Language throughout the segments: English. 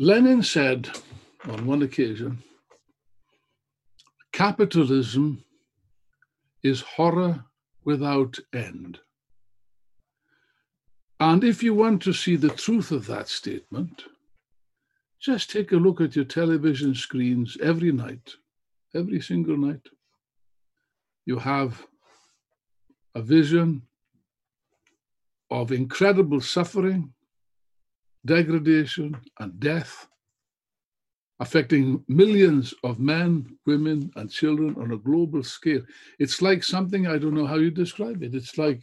Lenin said on one occasion, capitalism is horror without end. And if you want to see the truth of that statement, just take a look at your television screens every night, every single night. You have a vision of incredible suffering, degradation, and death affecting millions of men, women, and children on a global scale. It's like something, I don't know how you describe it. It's like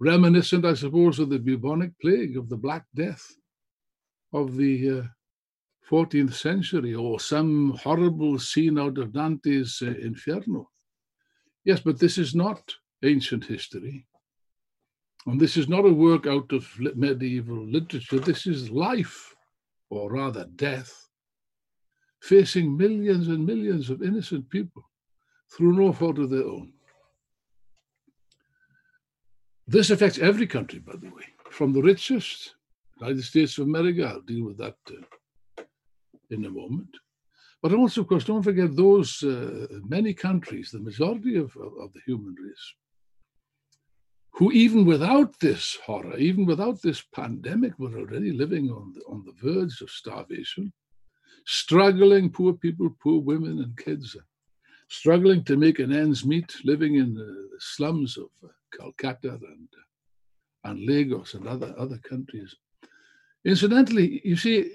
reminiscent, I suppose, of the bubonic plague, of the Black Death of the uh, 14th century, or some horrible scene out of Dante's uh, Inferno. Yes, but this is not ancient history. And this is not a work out of medieval literature. This is life, or rather death, facing millions and millions of innocent people through no fault of their own. This affects every country, by the way, from the richest, United States of America. I'll deal with that uh, in a moment. But also, of course, don't forget those uh, many countries, the majority of, of, of the human race, who even without this horror, even without this pandemic, were already living on the, on the verge of starvation, struggling poor people, poor women and kids, struggling to make an ends meet, living in the slums of uh, Calcutta and, uh, and Lagos and other, other countries. Incidentally, you see,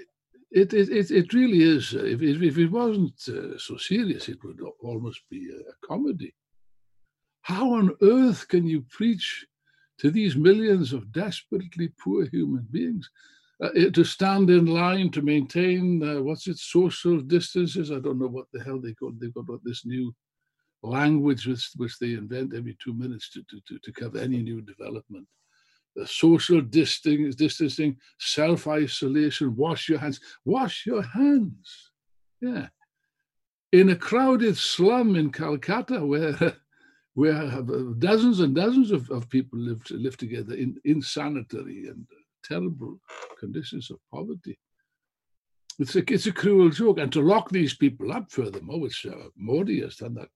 it, it, it, really is, uh, if, if it wasn't uh, so serious, it would almost be a comedy. How on earth can you preach to these millions of desperately poor human beings uh, to stand in line to maintain uh, what's it social distances? I don't know what the hell they got they've got this new language which, which they invent every two minutes to, to, to cover any new development. The social distancing, distancing self-isolation wash your hands wash your hands. Yeah. In a crowded slum in calcutta where where dozens and dozens of, of people live, live together in insanitary and terrible conditions of poverty. It's a, it's a cruel joke. And to lock these people up, furthermore, which uh, Modi has done that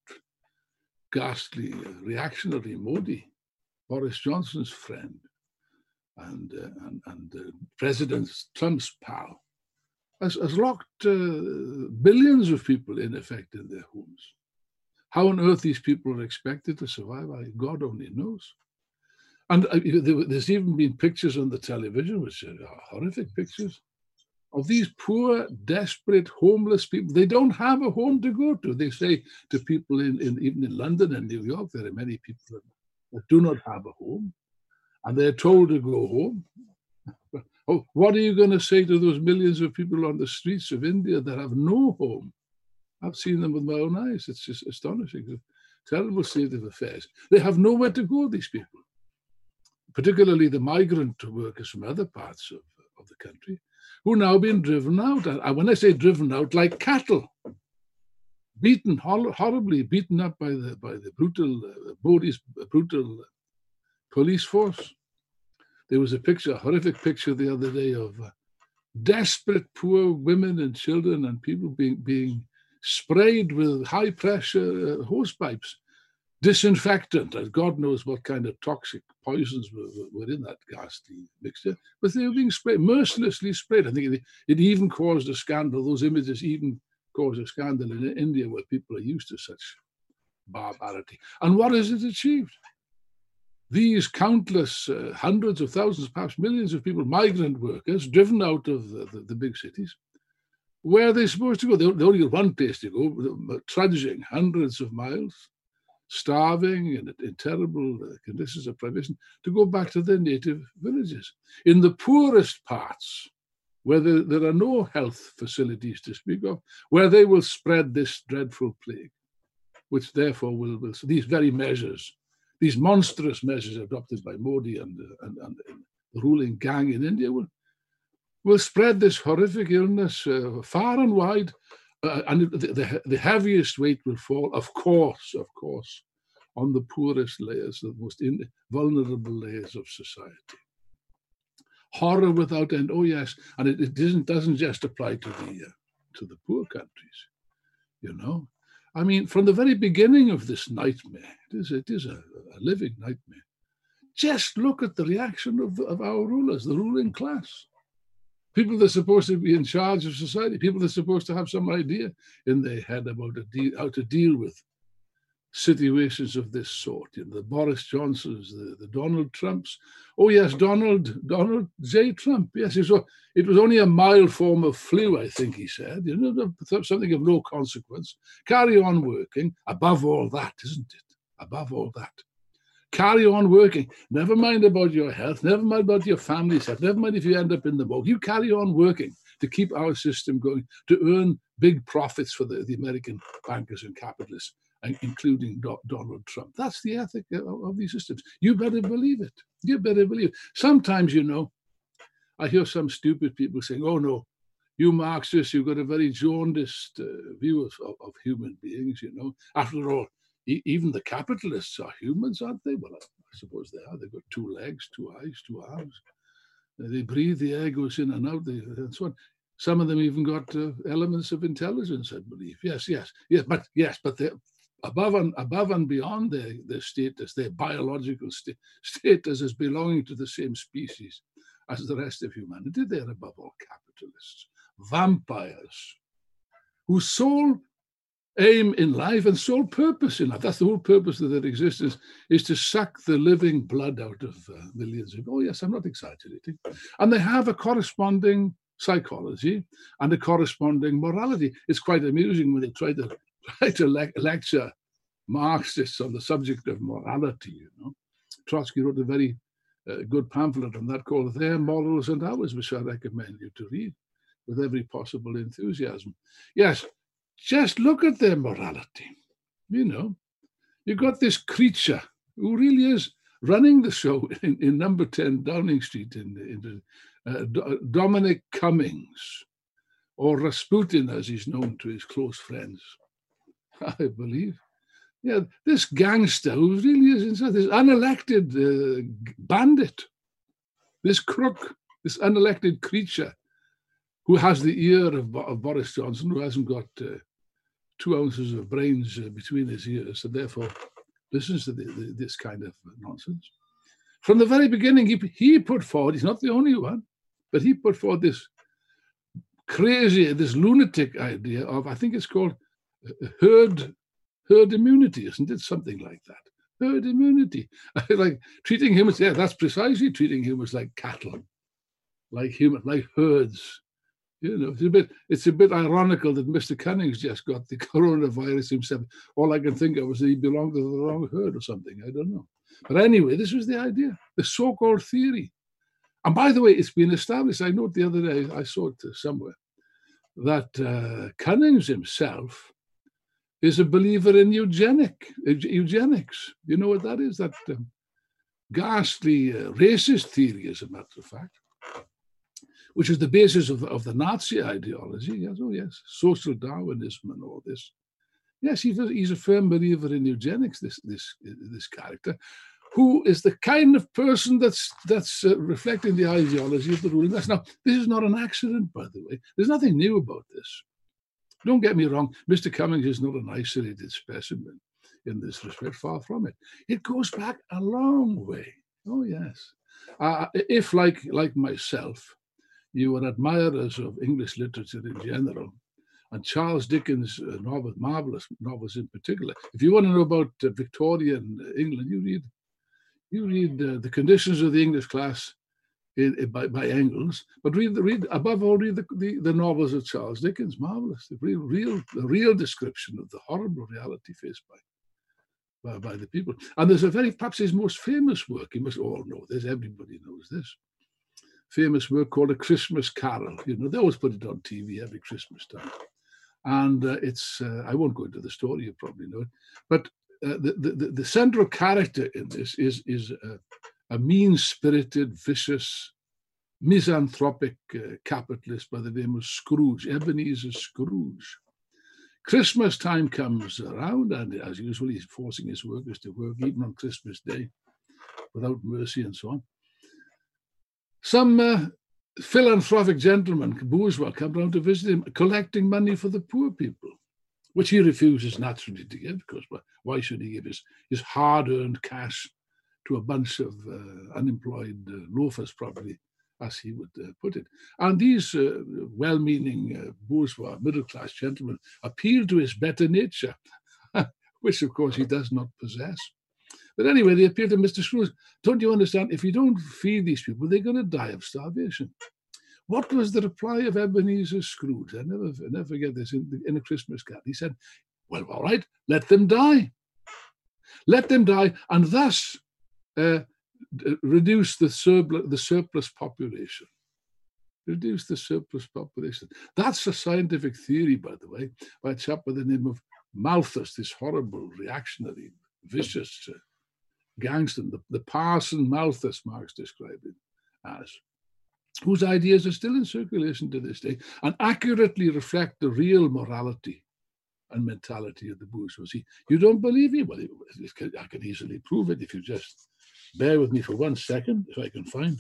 ghastly uh, reactionary Modi, Boris Johnson's friend, and, uh, and, and uh, President Trump's pal, has, has locked uh, billions of people, in effect, in their homes. How on earth these people are expected to survive, God only knows. And uh, there's even been pictures on the television, which are horrific pictures, of these poor, desperate, homeless people. They don't have a home to go to. They say to people in, in even in London and New York, there are many people that do not have a home, and they're told to go home. oh, what are you going to say to those millions of people on the streets of India that have no home? I've seen them with my own eyes. It's just astonishing. Terrible state of affairs. They have nowhere to go, these people, particularly the migrant workers from other parts of, of the country, who are now being driven out. And when I say driven out, like cattle, beaten, horribly beaten up by the, by the brutal, uh, brutal police force. There was a picture, a horrific picture the other day of uh, desperate poor women and children and people being, being sprayed with high pressure uh, hose pipes, disinfectant, and God knows what kind of toxic poisons were, were in that ghastly mixture, but they were being sprayed, mercilessly sprayed. I think it, it even caused a scandal. Those images even caused a scandal in India where people are used to such barbarity. And what has it achieved? These countless uh, hundreds of thousands, perhaps millions of people, migrant workers, driven out of the, the, the big cities, where are they supposed to go? They, only got one place to go, trudging hundreds of miles starving in terrible uh, conditions of privation, to go back to their native villages. In the poorest parts, where there, there, are no health facilities to speak of, where they will spread this dreadful plague, which therefore will, will these very measures, these monstrous measures adopted by Modi and, uh, and, and the ruling gang in India will, will spread this horrific illness uh, far and wide uh, and the, the, the, heaviest weight will fall, of course, of course, on the poorest layers, the most in, vulnerable layers of society. Horror without end. Oh yes, and it, doesn't doesn't just apply to the uh, to the poor countries. You know, I mean, from the very beginning of this nightmare, it is it is a, a living nightmare. Just look at the reaction of, of our rulers, the ruling class people that are supposed to be in charge of society, people that are supposed to have some idea in their head about how to deal with situations of this sort. You know, the Boris Johnsons, the, the Donald Trumps. Oh yes, Donald Donald J. Trump. Yes, it was, it was only a mild form of flu, I think he said. You know, something of no consequence. Carry on working. Above all that, isn't it? Above all that carry on working. Never mind about your health, never mind about your family's health, never mind if you end up in the morgue. You carry on working to keep our system going, to earn big profits for the, the American bankers and capitalists, including Do- Donald Trump. That's the ethic of, of these systems. You better believe it. You better believe it. Sometimes, you know, I hear some stupid people saying, oh no, you Marxists, you've got a very jaundiced uh, view of, of, of, human beings, you know. After all, even the capitalists are humans, aren't they? Well, I suppose they are. They've got two legs, two eyes, two arms. They breathe, the air goes in and out, they, and so on. Some of them even got uh, elements of intelligence, I believe. Yes, yes, yes, but yes, but they're above and above and beyond their, their status, their biological st- status as belonging to the same species as the rest of humanity. They're above all capitalists, vampires, whose sole aim in life and sole purpose in life. That's the whole purpose of their existence is to suck the living blood out of uh, millions of. Oh yes, I'm not exaggerating. And they have a corresponding psychology and a corresponding morality. It's quite amusing when they try to try to le- lecture Marxists on the subject of morality. You know, Trotsky wrote a very uh, good pamphlet on that called "Their Morals and Ours," which I recommend you to read with every possible enthusiasm. Yes, just look at their morality. You know, you've got this creature who really is running the show in, in number 10 Downing Street in, in uh, Dominic Cummings, or Rasputin as he's known to his close friends, I believe. Yeah, this gangster who really is inside, this unelected uh, bandit, this crook, this unelected creature who has the ear of, of Boris Johnson, who hasn't got uh, two ounces of brains uh, between his ears, and therefore listens to the, the, this kind of nonsense. From the very beginning, he, he put forward, he's not the only one, but he put forward this crazy, this lunatic idea of, I think it's called uh, herd herd immunity, isn't it? Something like that. Herd immunity. like treating humans, yeah, that's precisely treating humans like cattle, like human, like herds. You know, it's a bit it's a bit ironical that Mr. Cummings just got the coronavirus himself. All I can think of that he belonged to the wrong herd or something. I don't know. But anyway, this was the idea, the so-called theory. And by the way, it's been established. I note the other day, I saw it somewhere, that uh, Cummings himself is a believer in eugenic, eugenics. You know what that is? That um, ghastly uh, racist theory, as a matter of fact which is the basis of, of the Nazi ideology. Yes, oh yes, social Darwinism and all this. Yes, he's a, he's a firm believer in eugenics. This this this character, who is the kind of person that's that's uh, reflecting the ideology of the ruling class. Now, this is not an accident, by the way. There's nothing new about this. Don't get me wrong. Mr. Cummings is not an isolated specimen in this respect. Far from it. It goes back a long way. Oh yes. Uh, if like like myself, you were admirers of English literature in general, and Charles Dickens' uh, marvelous novels in particular. If you want to know about uh, Victorian England, you read you read uh, the conditions of the English class in, in, by, by Engels, but read read above all read the, the, the, novels of Charles Dickens. Marvelous, the real real the real description of the horrible reality faced by by, by, the people. And there's a very, perhaps his most famous work, you must all know this, everybody knows this, famous work called A Christmas Carol. You know, they always put it on TV every Christmas time. And uh, it's, uh, I won't go into the story, you probably know it, but uh, the, the, the central character in this is, is a mean-spirited, vicious, misanthropic uh, capitalist by the name of Scrooge, Ebenezer Scrooge. Christmas time comes around, and as usual, he's forcing his workers to work even on Christmas Day without mercy and so on. Some uh, philanthropic gentlemen, bourgeois, come round to visit him, collecting money for the poor people, which he refuses naturally to give, because why should he give his, his hard earned cash to a bunch of uh, unemployed uh, loafers, probably, as he would uh, put it. And these uh, well meaning uh, bourgeois, middle class gentlemen appeal to his better nature, which of course he does not possess. But anyway, they appeared to Mr. Scrooge. Don't you understand? If you don't feed these people, they're going to die of starvation. What was the reply of Ebenezer Scrooge? I never, I never forget this in, in a Christmas card. He said, Well, all right, let them die. Let them die, and thus uh, reduce the surplus, the surplus population. Reduce the surplus population. That's a scientific theory, by the way, by a chap by the name of Malthus, this horrible, reactionary, vicious uh, gangster, the, the Parson Malthus, Marx described him as, whose ideas are still in circulation to this day and accurately reflect the real morality and mentality of the bourgeoisie. You don't believe me? Well, I can easily prove it if you just bear with me for one second, if I can find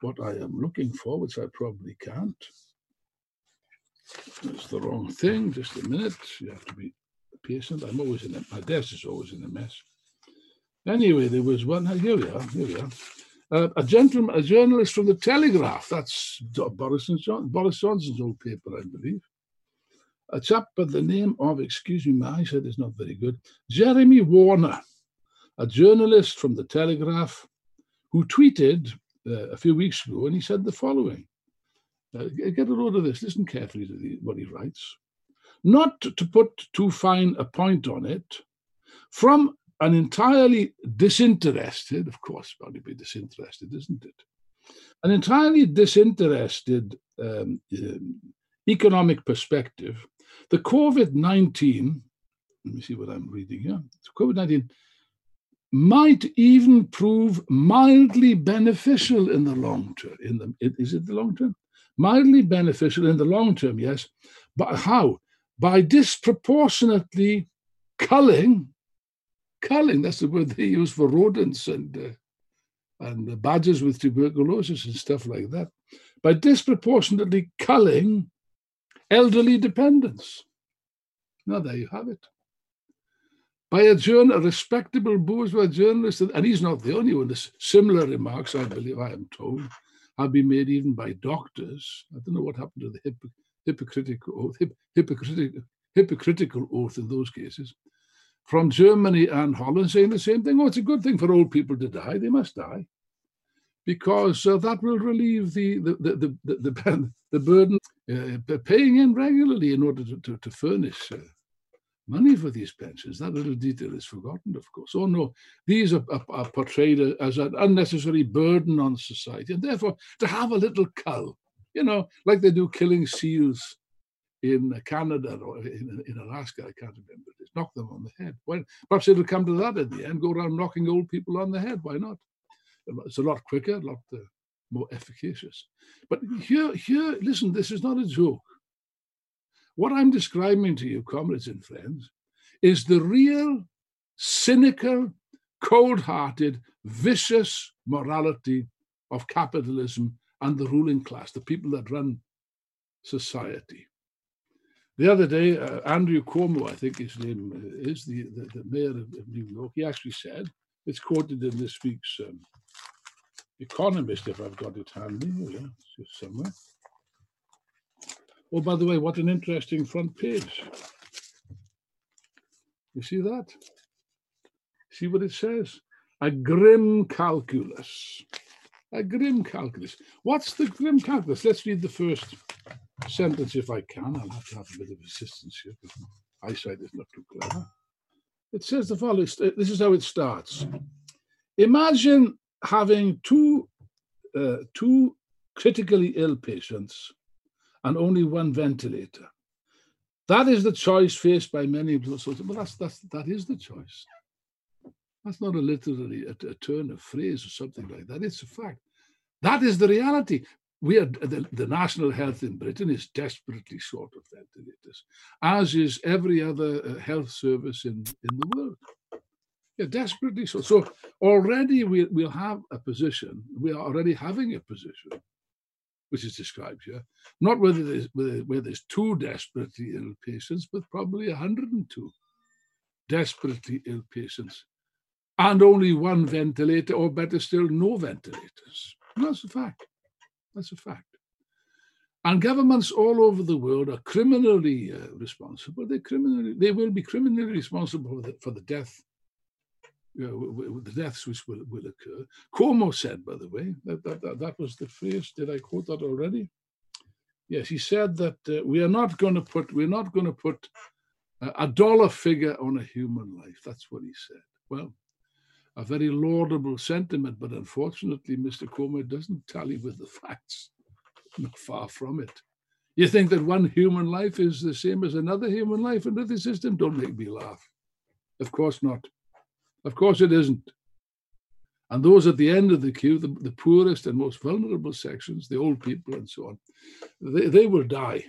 what I am looking for, which I probably can't. That's the wrong thing. Just a minute. You have to be patient. I'm always in a, my desk is always in a mess. Anyway, there was one. Here we are. Here we are. Uh, a gentleman, a journalist from the Telegraph. That's Boris, John, Boris Johnson's old paper, I believe. A chap by the name of, excuse me, my eyesight is not very good, Jeremy Warner a journalist from the Telegraph who tweeted uh, a few weeks ago, and he said the following. Uh, get a load of this. Listen carefully to the, what he writes. Not to put too fine a point on it, from an entirely disinterested, of course, got to be disinterested, isn't it? An entirely disinterested um, um, economic perspective, the COVID 19, let me see what I'm reading here. COVID 19 might even prove mildly beneficial in the long term. In the is it the long term? Mildly beneficial in the long term, yes. But how? By disproportionately culling, culling. That's the word they use for rodents and uh, and badgers with tuberculosis and stuff like that. By disproportionately culling elderly dependents. Now there you have it by a, journal, a respectable bourgeois journalist, and he's not the only one. There's similar remarks, I believe, I am told, have been made even by doctors. I don't know what happened to the hypocritical oath, hypocritical, hypocritical oath in those cases, from Germany and Holland saying the same thing. Oh, it's a good thing for old people to die. They must die. Because uh, that will relieve the the the the, the, the, burden uh, paying in regularly in order to, to, to furnish uh, money for these pensions. That little detail is forgotten, of course. Oh no, these are, are, are, portrayed as an unnecessary burden on society, and therefore to have a little cull, you know, like they do killing seals in Canada or in, in Alaska, I can't remember. Knock them on the head. Well, perhaps it'll come to that in the end. Go around knocking old people on the head. Why not? It's a lot quicker, a lot uh, more efficacious. But here, here, listen. This is not a joke. What I'm describing to you, comrades and friends, is the real, cynical, cold hearted, vicious morality of capitalism and the ruling class, the people that run society. The other day, uh, Andrew Cuomo, I think his name is, the, the, the mayor of, of, New York, he actually said, it's quoted in this week's um, Economist, if I've got it handy, oh, yeah, just somewhere. Oh, by the way, what an interesting front page. You see that? See what it says? A grim calculus. A grim calculus. What's the grim calculus? Let's read the first sentence if I can. I'll have to have a bit of assistance here because my eyesight is not too clever. It says the following this is how it starts. Imagine having two, uh, two critically ill patients and only one ventilator. That is the choice faced by many. Well, that's, that's, that is the choice. That's not a literally a, a turn of phrase or something like that. It's a fact. That is the reality. We are the, the national health in Britain is desperately short of ventilators, as is every other uh, health service in, in the world. Yeah, desperately so. So already we, we'll have a position. We are already having a position, which is described here. Not whether there's, whether, where there's two desperately ill patients, but probably 102 desperately ill patients and only one ventilator, or better still, no ventilators. And that's a fact. That's a fact. And governments all over the world are criminally uh, responsible. They criminally, they will be criminally responsible for the, for the death, you know, the deaths which will, will occur. Cuomo said, by the way, that, that, that, that was the phrase. Did I quote that already? Yes, he said that uh, we are not going to put we're not going to put a dollar figure on a human life. That's what he said. Well, a very laudable sentiment, but unfortunately, Mr. Cuomo doesn't tally with the facts. Not far from it. You think that one human life is the same as another human life under the system? Don't make me laugh. Of course not. Of course it isn't. And those at the end of the queue, the, the poorest and most vulnerable sections, the old people and so on, they, they will die.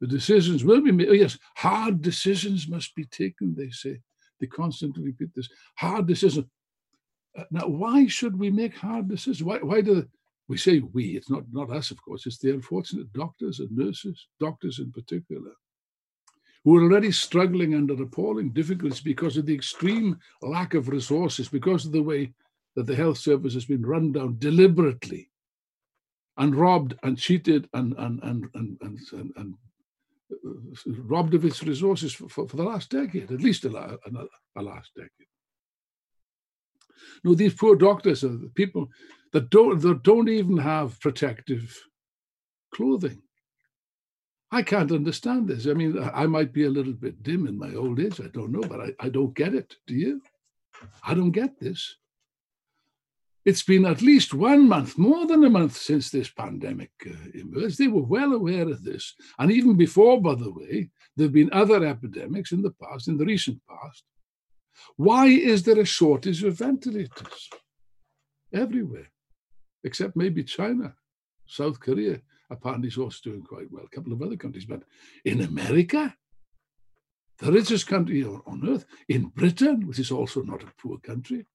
The decisions will be made. Oh, yes, hard decisions must be taken, they say. They constantly repeat this hard decision. Uh, now, why should we make hard decisions? Why, why do we say we? It's not, not us, of course. It's the unfortunate doctors and nurses, doctors in particular, who are already struggling under appalling difficulties because of the extreme lack of resources, because of the way that the health service has been run down deliberately and robbed and cheated and, and, and, and, and, and robbed of its resources for, for, for, the last decade, at least a, a, a last decade. No, these poor doctors are the people that don't that don't even have protective clothing. I can't understand this. I mean, I might be a little bit dim in my old age. I don't know, but I, I don't get it. Do you? I don't get this. It's been at least one month, more than a month since this pandemic uh, emerged. They were well aware of this. And even before, by the way, there have been other epidemics in the past, in the recent past. Why is there a shortage of ventilators? Everywhere, except maybe China, South Korea, apparently is also doing quite well, a couple of other countries. But in America, the richest country on earth, in Britain, which is also not a poor country,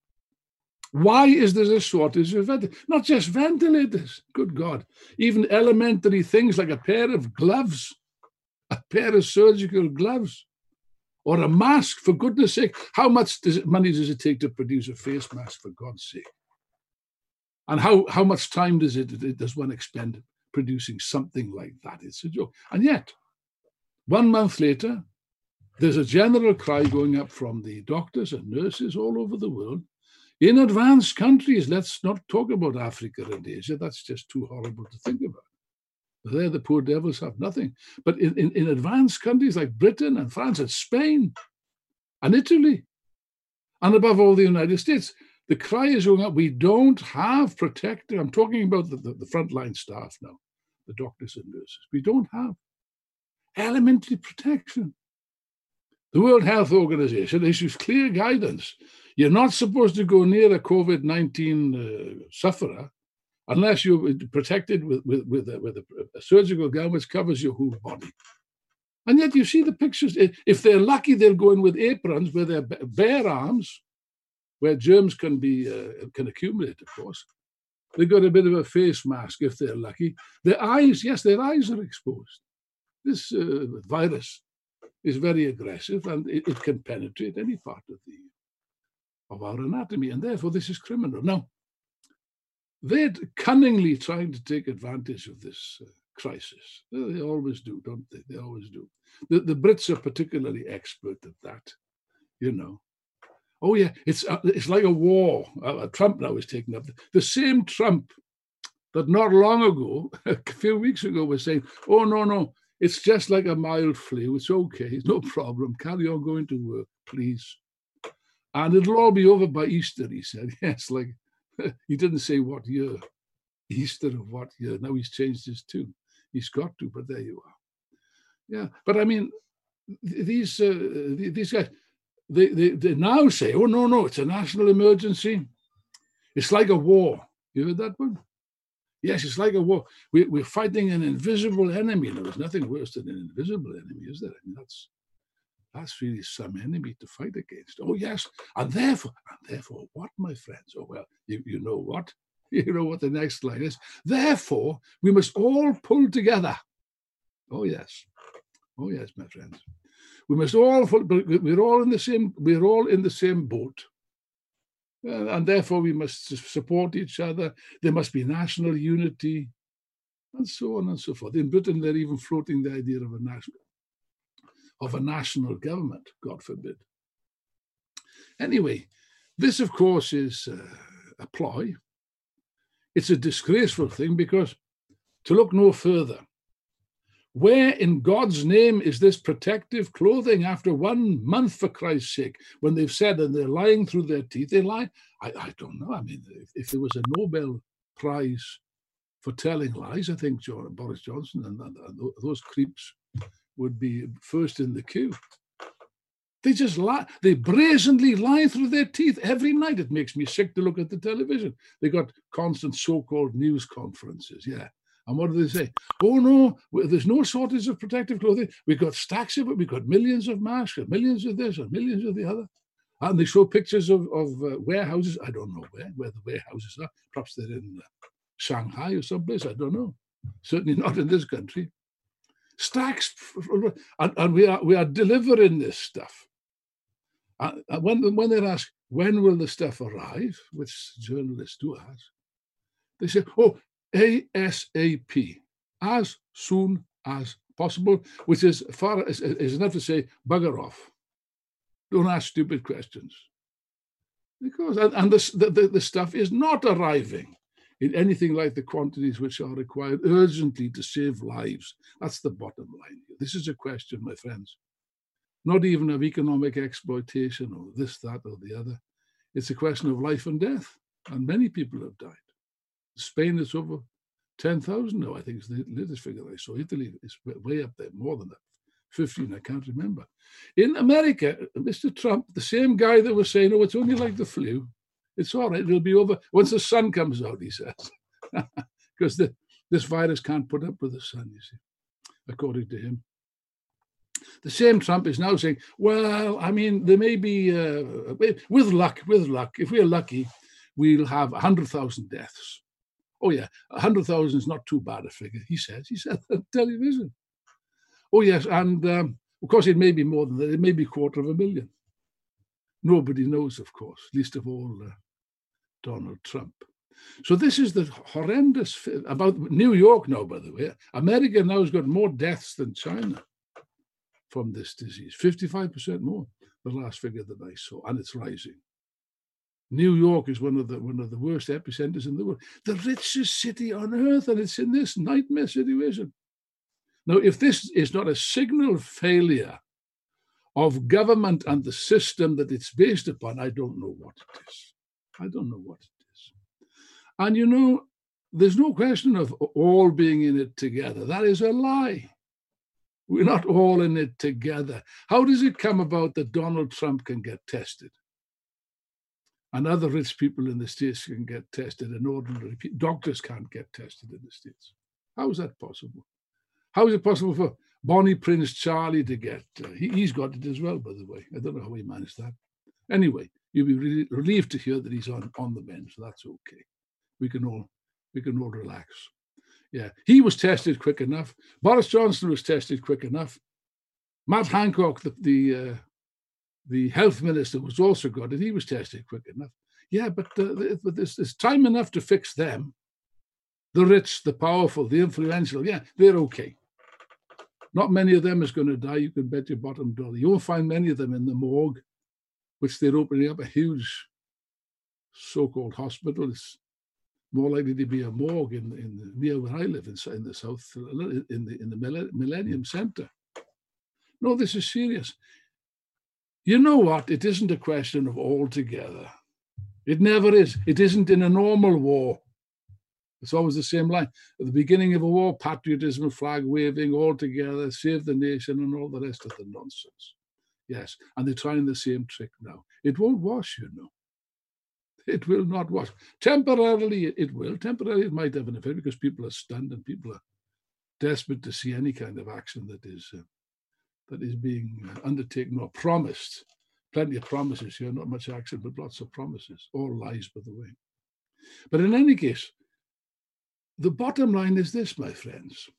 why is there a shortage of ventilators? Not just ventilators, good God. Even elementary things like a pair of gloves, a pair of surgical gloves, or a mask, for goodness sake. How much does it, money does it take to produce a face mask, for God's sake? And how, how much time does it does one expend producing something like that? It's a joke. And yet, one month later, there's a general cry going up from the doctors and nurses all over the world in advanced countries, let's not talk about Africa and Asia. That's just too horrible to think about. There, the poor devils have nothing. But in, in, in advanced countries like Britain and France and Spain and Italy, and above all, the United States, the cry is going up we don't have protective. I'm talking about the, the, the frontline staff now, the doctors and nurses. We don't have elementary protection. The World Health Organization issues clear guidance you're not supposed to go near a COVID 19 uh, sufferer unless you're protected with, with, with, a, with a, a surgical gown which covers your whole body. And yet you see the pictures. If they're lucky, they'll go in with aprons with their bare arms, where germs can be uh, can accumulate, of course. They've got a bit of a face mask if they're lucky. Their eyes, yes, their eyes are exposed. This uh, virus is very aggressive and it, it, can penetrate any part of the of our anatomy, and therefore this is criminal. Now, they're cunningly trying to take advantage of this uh, crisis. They always do, don't they? They always do. The, the Brits are particularly expert at that, you know. Oh yeah, it's uh, it's like a war. Uh, Trump now is taking up the, the same Trump that not long ago, a few weeks ago, was saying, "Oh no, no, It's just like a mild flu. It's okay. It's No problem. Carry on going to work, please. And it'll all be over by Easter, he said. Yes, like he didn't say what year, Easter of what year. Now he's changed his tune. He's got to, but there you are. Yeah, but I mean, these uh, these guys, they, they, they now say, oh, no, no, it's a national emergency. It's like a war. You heard that one? Yes, it's like a war. We, we're fighting an invisible enemy. There's nothing worse than an invisible enemy, is there? I mean, that's that's really some enemy to fight against. Oh yes, and therefore, and therefore, what, my friends? Oh well, you, you know what? You know what the next line is. Therefore, we must all pull together. Oh yes, oh yes, my friends. We must all, we're all in the same, we're all in the same boat. Uh, and therefore we must support each other. There must be national unity, and so on and so forth. In Britain, they're even floating the idea of a national, of a national government. God forbid. Anyway, this, of course, is a ploy. It's a disgraceful thing because to look no further, where in God's name is this protective clothing after one month, for Christ's sake, when they've said and they're lying through their teeth? They lie. I, I don't know. I mean, if, if, there was a Nobel Prize for telling lies, I think John, Boris Johnson and, and, and those creeps would be first in the queue. They just lie. They brazenly lie through their teeth every night. It makes me sick to look at the television. They got constant so-called news conferences. Yeah. And what do they say? Oh no, there's no shortage of protective clothing. We've got stacks of it. We've got millions of masks, millions of this, and millions of the other. And they show pictures of, of uh, warehouses. I don't know where, where the warehouses are. Perhaps they're in uh, Shanghai or someplace. I don't know. Certainly not in this country. Stacks, and, and we are we are delivering this stuff. And when when they're asked when will the stuff arrive, which journalists do ask, they say, "Oh, ASAP, as soon as possible, which is far is, is enough to say bugger off. Don't ask stupid questions. Because and, and this, the, the, the stuff is not arriving in anything like the quantities which are required urgently to save lives. That's the bottom line. This is a question, my friends, not even of economic exploitation or this, that, or the other. It's a question of life and death, and many people have died. Spain is over 10,000 now, I think is the latest figure I saw. Italy is way up there, more than that. 15, I can't remember. In America, Mr. Trump, the same guy that was saying, oh, it's only like the flu. It's all right, it'll be over once the sun comes out, he says. because this virus can't put up with the sun, you see, according to him. The same Trump is now saying, well, I mean, there may be, uh, with luck, with luck, if we're lucky, we'll have 100,000 deaths. Oh, yeah, 100,000 is not too bad a figure, he says. He said on television. Oh, yes, and um, of course, it may be more than that. It may be a quarter of a million. Nobody knows, of course, least of all uh, Donald Trump. So this is the horrendous about New York now, by the way. America now has got more deaths than China from this disease, 55% more, the last figure that I saw, and it's rising. New York is one of the one of the worst epicenters in the world, the richest city on earth, and it's in this nightmare situation. Now, if this is not a signal failure of government and the system that it's based upon, I don't know what it is. I don't know what it is. And you know, there's no question of all being in it together. That is a lie. We're not all in it together. How does it come about that Donald Trump can get tested? And other rich people in the States can get tested, and ordinary doctors can't get tested in the States. How is that possible? How is it possible for Bonnie Prince Charlie to get? Uh, he, has got it as well, by the way. I don't know how he managed that. Anyway, you'll be really relieved to hear that he's on, on the mend, so that's okay. We can all we can all relax. Yeah, he was tested quick enough. Boris Johnson was tested quick enough. Matt Hancock, the, the uh, the health minister was also got it. He was tested quick enough. Yeah, but, uh, but there's, there's time enough to fix them. The rich, the powerful, the influential, yeah, they're okay. Not many of them is going to die. You can bet your bottom dollar. You won't find many of them in the morgue, which they're opening up a huge so-called hospital. It's more likely to be a morgue in, in near where I live in, in the south, in the in the Millennium Centre. No, this is serious. You know what? It isn't a question of all together. It never is. It isn't in a normal war. It's always the same line. At the beginning of a war, patriotism, flag waving, all together, save the nation, and all the rest of the nonsense. Yes, and they're trying the same trick now. It won't wash, you know. It will not wash. Temporarily, it will. Temporarily, it might have an effect because people are stunned and people are desperate to see any kind of action that is uh, that is being uh, undertaken or promised. Plenty of promises here, not much action, but lots of promises. All lies, by the way. But in any case, the bottom line is this, my friends.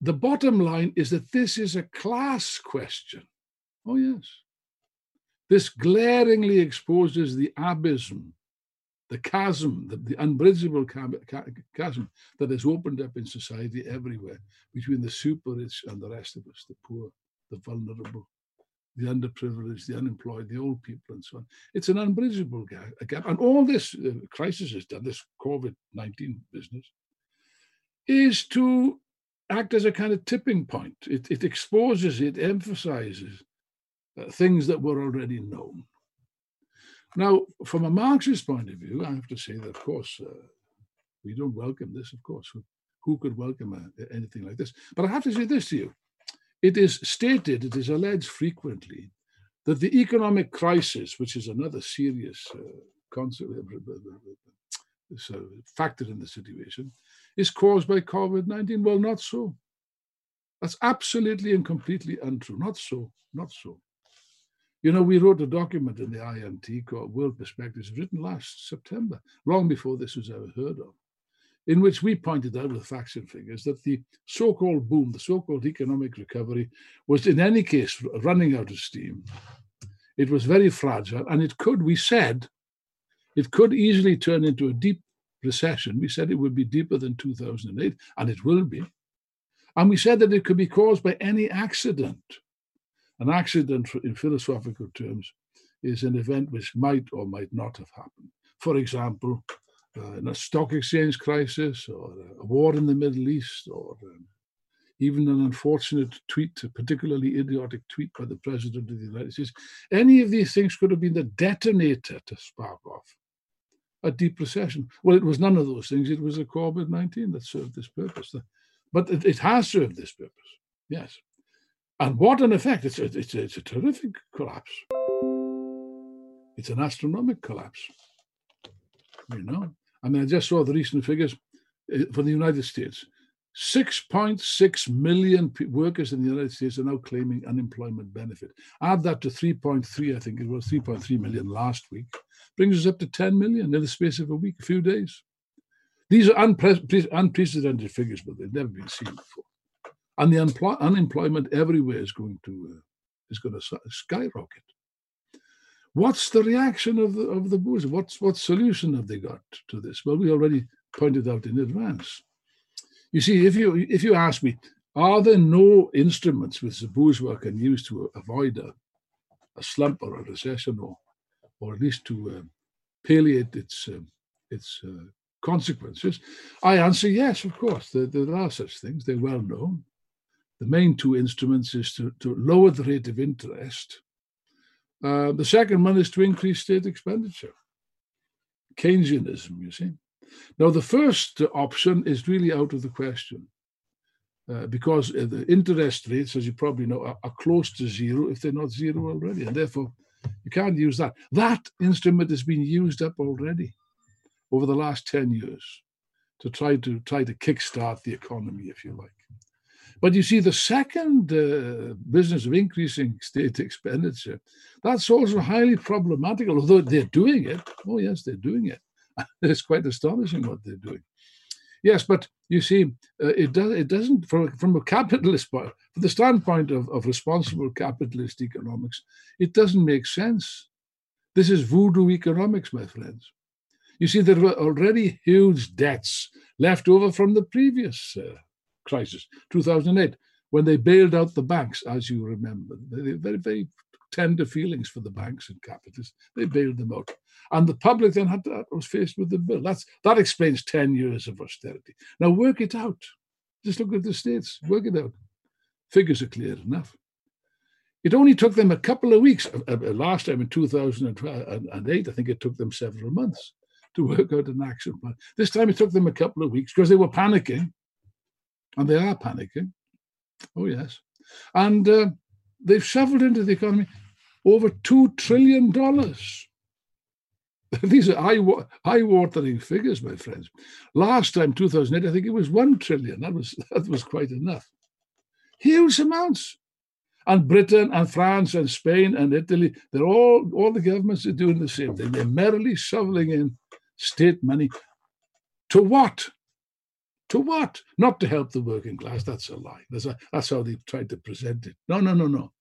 The bottom line is that this is a class question. Oh, yes. This glaringly exposes the abysm, the chasm, the, the unbridgeable chasm that has opened up in society everywhere between the super rich and the rest of us, the poor, the vulnerable, the underprivileged, the unemployed, the old people, and so on. It's an unbridgeable gap. And all this uh, crisis has done, this COVID 19 business, is to act as a kind of tipping point. It, it exposes, it emphasizes uh, things that were already known. Now, from a Marxist point of view, I have to say that, of course, uh, we don't welcome this, of course. Who, who could welcome a, uh, anything like this? But I have to say this to you. It is stated, it is alleged frequently, that the economic crisis, which is another serious uh, concept, uh, factor in the situation, is caused by COVID 19. Well, not so. That's absolutely and completely untrue. Not so, not so. You know, we wrote a document in the IMT called World Perspectives, written last September, long before this was ever heard of, in which we pointed out with facts and figures that the so called boom, the so called economic recovery, was in any case running out of steam. It was very fragile, and it could, we said, it could easily turn into a deep recession. We said it would be deeper than 2008, and it will be. And we said that it could be caused by any accident an accident, in philosophical terms, is an event which might or might not have happened. For example, uh, in a stock exchange crisis, or a war in the Middle East, or um, even an unfortunate tweet, a particularly idiotic tweet by the President of the United States. Any of these things could have been the detonator to spark off a deep recession. Well, it was none of those things. It was a COVID 19 that served this purpose. But it, it has served this purpose, yes. And what an effect! It's a, it's a, it's a terrific collapse. It's an astronomical collapse. You know, I mean, I just saw the recent figures uh, for the United States. 6.6 million workers in the United States are now claiming unemployment benefit. Add that to 3.3, I think it was 3.3 million last week, brings us up to 10 million in the space of a week, a few days. These are unpre- unprecedented figures, but they've never been seen before and the unemployment everywhere is going to uh, is going to skyrocket. What's the reaction of the of the bourgeois? What's what solution have they got to this? Well, we already pointed out in advance. You see, if you if you ask me, are there no instruments which the bourgeois can use to avoid a, a slump or a recession, or or at least to uh, palliate its uh, its uh, consequences? I answer yes, of course. There, there are such things. They're well known the main two instruments is to, to lower the rate of interest. Uh, the second one is to increase state expenditure. Keynesianism, you see. Now, the first option is really out of the question uh, because uh, the interest rates, as you probably know, are, are, close to zero if they're not zero already. And therefore, you can't use that. That instrument has been used up already over the last 10 years to try to try to kickstart the economy, if you like. But you see, the second uh, business of increasing state expenditure, that's also highly problematical, although they're doing it. Oh, yes, they're doing it. it's quite astonishing what they're doing. Yes, but you see, uh, it, does, it doesn't, from, from a capitalist point, from the standpoint of, of responsible capitalist economics, it doesn't make sense. This is voodoo economics, my friends. You see, there were already huge debts left over from the previous uh, crisis, 2008, when they bailed out the banks, as you remember. They very, very tender feelings for the banks and capitalists. They bailed them out. And the public then had to, was faced with the bill. That's, that explains 10 years of austerity. Now work it out. Just look at the states, work it out. Figures are clear enough. It only took them a couple of weeks. Uh, uh, last time in 2008, I think it took them several months to work out an action plan. This time it took them a couple of weeks because they were panicking, and they are panicking. Oh, yes. And uh, they've shoveled into the economy over $2 trillion. These are eye-watering figures, my friends. Last time, 2008, I think it was 1 trillion. That was, that was quite enough. Huge amounts. And Britain and France and Spain and Italy, they're all, all the governments are doing the same thing. They're merrily shoveling in state money. To what? To what? Not to help the working class. That's a lie. That's, a, that's how they've tried to present it. No, no, no, no.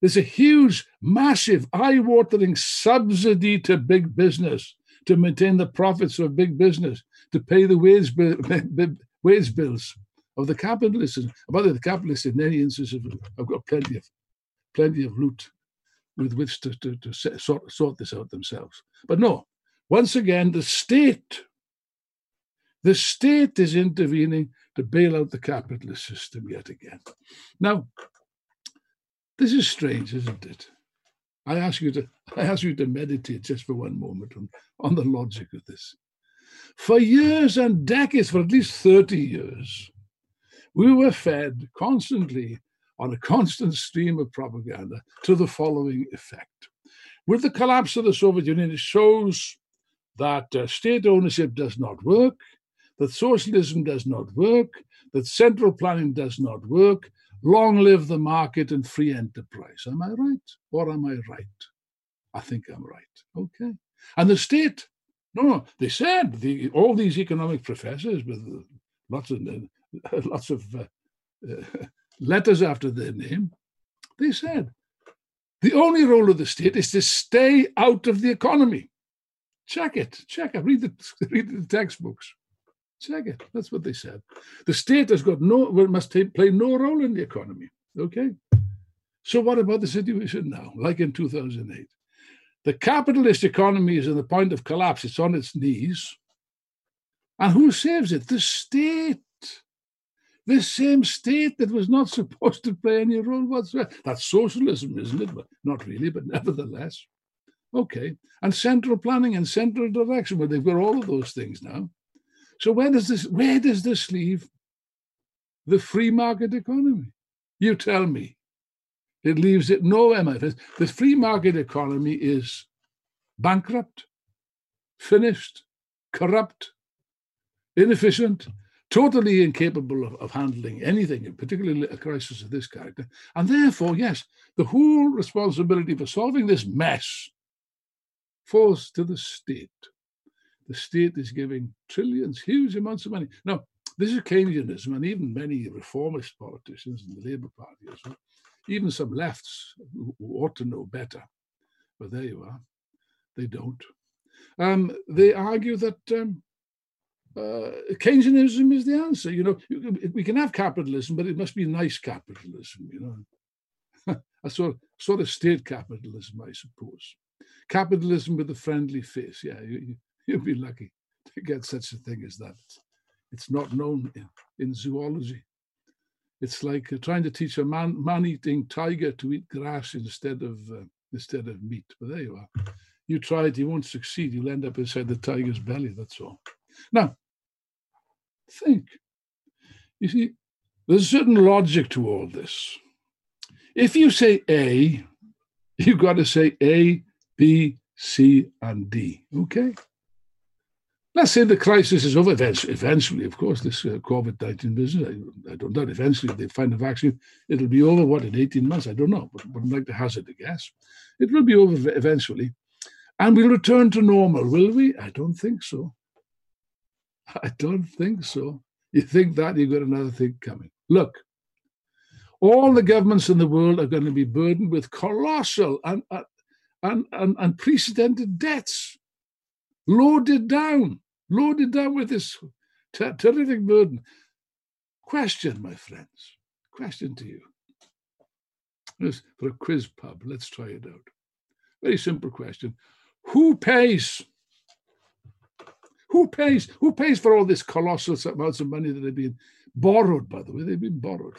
There's a huge, massive, eye-watering subsidy to big business to maintain the profits of big business, to pay the wage, bill, wage bills of the capitalists. Way, the capitalists, in many instances, have got plenty of plenty of loot with which to, to, to sort, sort this out themselves. But no, once again, the state, the state is intervening to bail out the capitalist system yet again. Now, this is strange, isn't it? I ask you to I ask you to meditate just for one moment on, on the logic of this. For years and decades, for at least 30 years, we were fed constantly on a constant stream of propaganda to the following effect. With the collapse of the Soviet Union, it shows that uh, state ownership does not work, that socialism does not work, that central planning does not work. Long live the market and free enterprise. Am I right or am I right? I think I'm right. Okay. And the state, no, no, they said the, all these economic professors with lots of lots of uh, uh, letters after their name, they said the only role of the state is to stay out of the economy. Check it. Check it. Read the read the textbooks. It. That's what they said. The state has got no must take, play no role in the economy. Okay. So what about the situation now? Like in 2008, the capitalist economy is in the point of collapse. It's on its knees. And who saves it? The state. The same state that was not supposed to play any role whatsoever. That's socialism, isn't it? But not really, but nevertheless. Okay. And central planning and central direction, well, they've got all of those things now. So where does this where does this leave the free market economy? You tell me. It leaves it nowhere, my friends. The free market economy is bankrupt, finished, corrupt, inefficient, totally incapable of, of handling anything, particularly a crisis of this character. And therefore, yes, the whole responsibility for solving this mess falls to the state. The state is giving trillions, huge amounts of money. Now, this is Keynesianism, and even many reformist politicians in the Labour Party as well, even some lefts who ought to know better, but there you are, they don't. Um, they argue that um, uh, Keynesianism is the answer. You know, we can have capitalism, but it must be nice capitalism. You know, a sort of, sort of state capitalism, I suppose capitalism with a friendly face. Yeah, you, you'd be lucky to get such a thing as that. It's not known in, in zoology. It's like uh, trying to teach a man man-eating tiger to eat grass instead of uh, instead of meat. But there you are. You try it, you won't succeed. You'll end up inside the tiger's belly. That's all. Now, think. You see, there's a certain logic to all this. If you say A, you've got to say A B, C, and D. Okay? Let's say the crisis is over eventually, of course, this uh, COVID 19 business. I, I, don't doubt eventually if they find a vaccine, it'll be over, what, in 18 months? I don't know, but I'd like to hazard a guess. It will be over eventually. And we'll return to normal, will we? I don't think so. I don't think so. You think that, you've got another thing coming. Look, all the governments in the world are going to be burdened with colossal and, uh, and, and unprecedented debts, loaded down, loaded down with this ter- terrific burden. Question, my friends, question to you. for a quiz pub. Let's try it out. Very simple question. Who pays? Who pays? Who pays for all this colossal amounts of money that have been borrowed, by the way? They've been borrowed.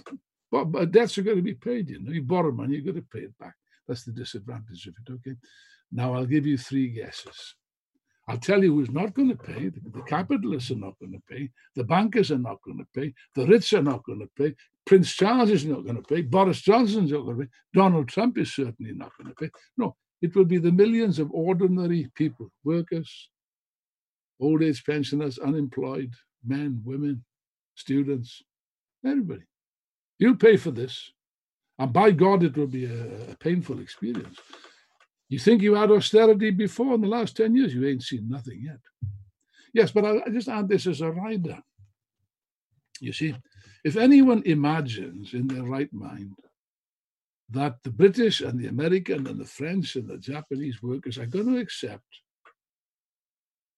But, but debts are going to be paid, you know. You borrow money, you've got to pay it back. That's the disadvantage of it, okay? Now I'll give you three guesses. I'll tell you who's not going to pay. The, the capitalists are not going to pay. The bankers are not going to pay. The rich are not going to pay. Prince Charles is not going to pay. Boris Johnson's not going to pay. Donald Trump is certainly not going to pay. No, it will be the millions of ordinary people, workers, old age pensioners, unemployed, men, women, students, everybody. You'll pay for this. And by God, it will be a, a painful experience. You think you had austerity before in the last 10 years? You ain't seen nothing yet. Yes, but I, just add this as a rider. You see, if anyone imagines in their right mind that the British and the American and the French and the Japanese workers are going to accept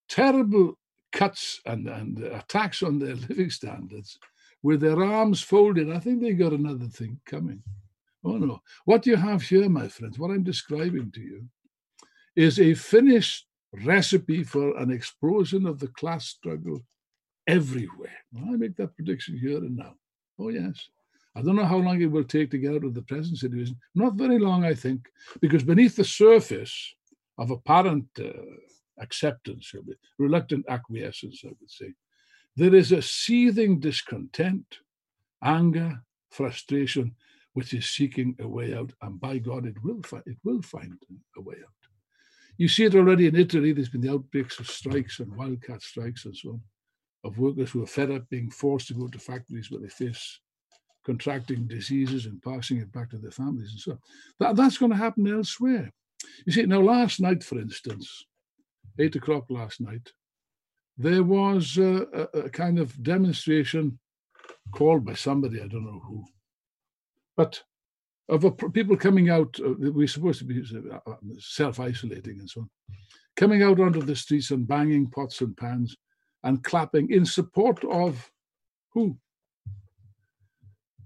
terrible cuts and, and attacks on their living standards with their arms folded, I think they got another thing coming. Oh no. What you have here, my friends, what I'm describing to you, is a finished recipe for an explosion of the class struggle everywhere. I make that prediction here and now. Oh, yes. I don't know how long it will take to get out of the present situation. Not very long, I think, because beneath the surface of apparent uh, acceptance, reluctant acquiescence, I would say, there is a seething discontent, anger, frustration, which is seeking a way out. And by God, it will find it will find a way out. You see it already in Italy. There's been the outbreaks of strikes and wildcat strikes and so on, of workers who are fed up being forced to go to factories where they face contracting diseases and passing it back to their families and so on. That, that's going to happen elsewhere. You see, now last night, for instance, eight o'clock last night, there was a, a, a kind of demonstration called by somebody, I don't know who, but of a, people coming out, uh, we're supposed to be uh, uh, self isolating and so on, coming out onto the streets and banging pots and pans and clapping in support of who?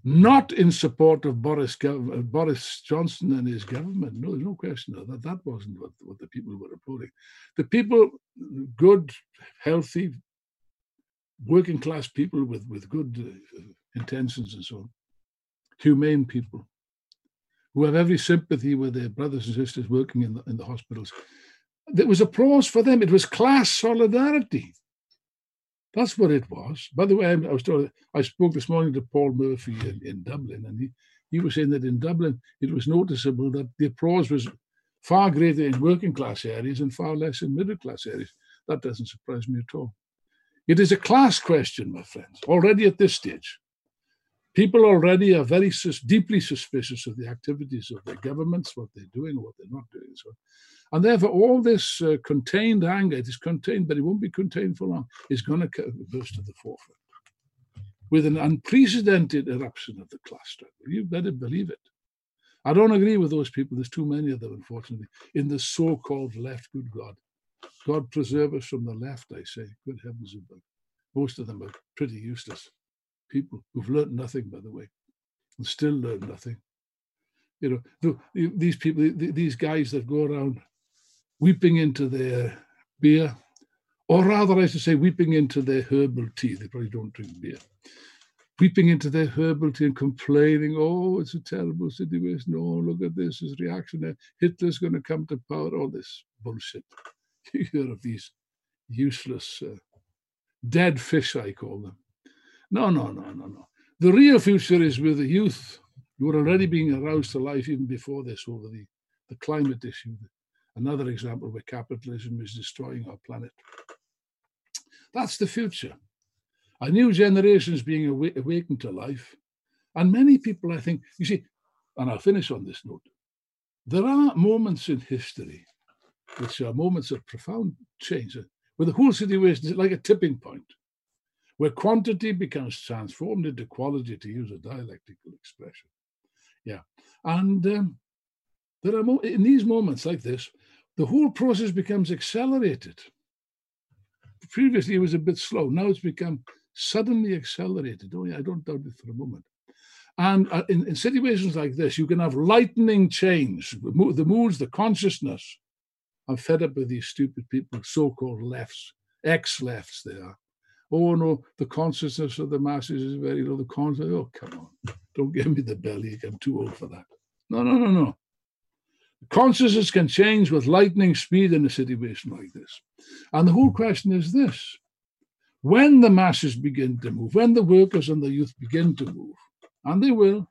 Not in support of Boris, Boris Johnson and his government. No, there's no question of that. That wasn't what, what the people were applauding. The people, good, healthy, working class people with, with good uh, intentions and so on, humane people who have every sympathy with their brothers and sisters working in the, in the hospitals. There was applause for them. It was class solidarity. That's what it was. By the way, I was told, I spoke this morning to Paul Murphy in, in Dublin, and he, he was saying that in Dublin it was noticeable that the applause was far greater in working class areas and far less in middle class areas. That doesn't surprise me at all. It is a class question, my friends, already at this stage. People already are very sus- deeply suspicious of the activities of their governments, what they're doing, what they're not doing. So, and therefore, all this uh, contained anger, it is contained, but it won't be contained for long, is going to burst to the forefront with an unprecedented eruption of the class struggle. You better believe it. I don't agree with those people. There's too many of them, unfortunately, in the so called left. Good God. God preserve us from the left, I say. Good heavens above. Most of them are pretty useless people who've learned nothing, by the way, and still learn nothing. You know, the, these people, the, these guys that go around weeping into their beer, or rather, I should say, weeping into their herbal tea. They probably don't drink beer. Weeping into their herbal tea and complaining, oh, it's a terrible situation. Oh, look at this, it's reactionary. Hitler's going to come to power. All this bullshit. You hear of these useless uh, dead fish, I call them. No, no, no, no, no. The real future is with the youth who are already being aroused to life even before this over the, the climate issue. Another example where capitalism is destroying our planet. That's the future. A new generation is being awakened to life. And many people, I think, you see, and I'll finish on this note. There are moments in history which are moments of profound change, where the whole situation is like a tipping point where quantity becomes transformed into quality, to use a dialectical expression. Yeah. And um, there are mo- in these moments like this, the whole process becomes accelerated. Previously, it was a bit slow. Now it's become suddenly accelerated. Oh, yeah, I don't doubt it for a moment. And uh, in, in, situations like this, you can have lightning change. The moods, the consciousness. I'm fed up with these stupid people, so called lefts, ex lefts, they are. Oh no, the consciousness of the masses is very low. The consciousness, oh, come on. Don't give me the belly. I'm too old for that. No, no, no, no. Consciousness can change with lightning speed in a situation like this. And the whole question is this when the masses begin to move, when the workers and the youth begin to move, and they will,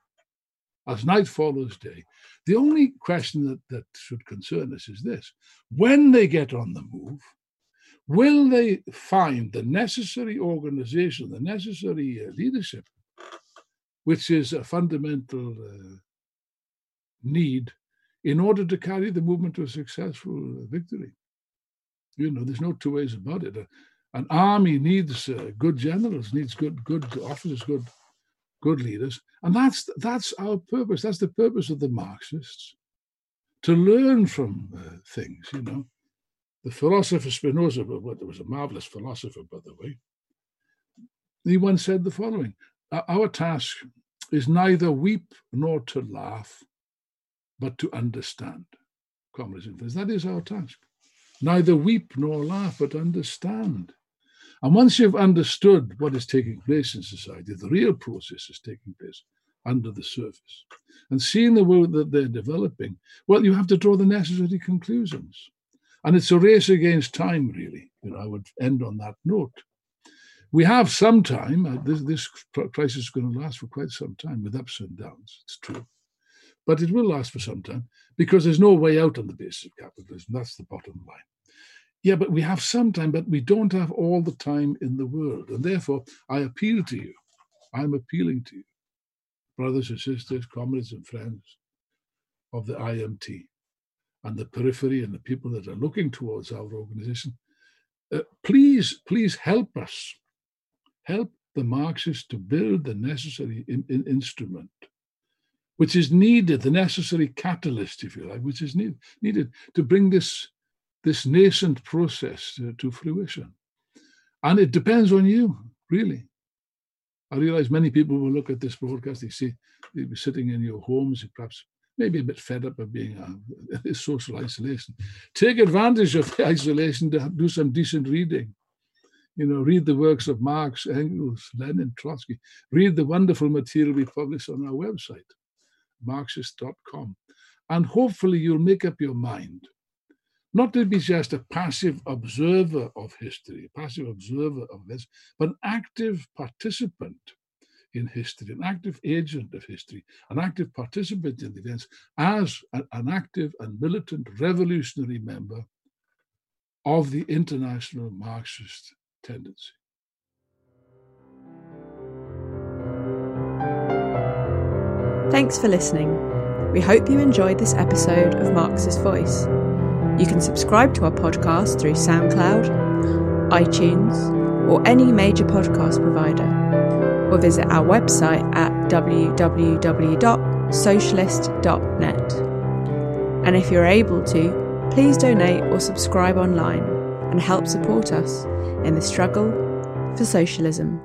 as night follows day, the only question that, that should concern us is this when they get on the move, will they find the necessary organization, the necessary uh, leadership, which is a fundamental uh, need in order to carry the movement to a successful victory. You know, there's no two ways about it. An army needs uh, good generals, needs good good officers, good good leaders, and that's that's our purpose. That's the purpose of the Marxists, to learn from uh, things. You know, the philosopher Spinoza, but was a marvelous philosopher, by the way. He once said the following: "Our task is neither weep nor to laugh, but to understand. Comrades that is our task. Neither weep nor laugh, but understand. And once you've understood what is taking place in society, the real process is taking place under the surface, and seeing the world that they're developing, well, you have to draw the necessary conclusions. And it's a race against time, really. You know, I would end on that note. We have some time. Uh, this, this crisis is going to last for quite some time with ups and downs. It's true but it will last for some time because there's no way out on the basis of capitalism. That's the bottom line. Yeah, but we have some time, but we don't have all the time in the world. And therefore, I appeal to you. I'm appealing to you, brothers and sisters, comrades and friends of the IMT and the periphery and the people that are looking towards our organization. Uh, please, please help us. Help the Marxists to build the necessary in, in instrument which is needed, the necessary catalyst, if you like, which is need, needed to bring this, this nascent process to, fruition. And it depends on you, really. I realize many people will look at this broadcast, they see they'll be sitting in your homes, perhaps maybe a bit fed up of being uh, social isolation. Take advantage of the isolation to do some decent reading. You know, read the works of Marx, Engels, Lenin, Trotsky. Read the wonderful material we publish on our website marxist.com. And hopefully you'll make up your mind not to be just a passive observer of history, a passive observer of this, but an active participant in history, an active agent of history, an active participant in the events as an active and militant revolutionary member of the international Marxist tendency. Thanks for listening. We hope you enjoyed this episode of Marxist Voice. You can subscribe to our podcast through SoundCloud, iTunes, or any major podcast provider, or visit our website at www.socialist.net. And if you're able to, please donate or subscribe online and help support us in the struggle for socialism.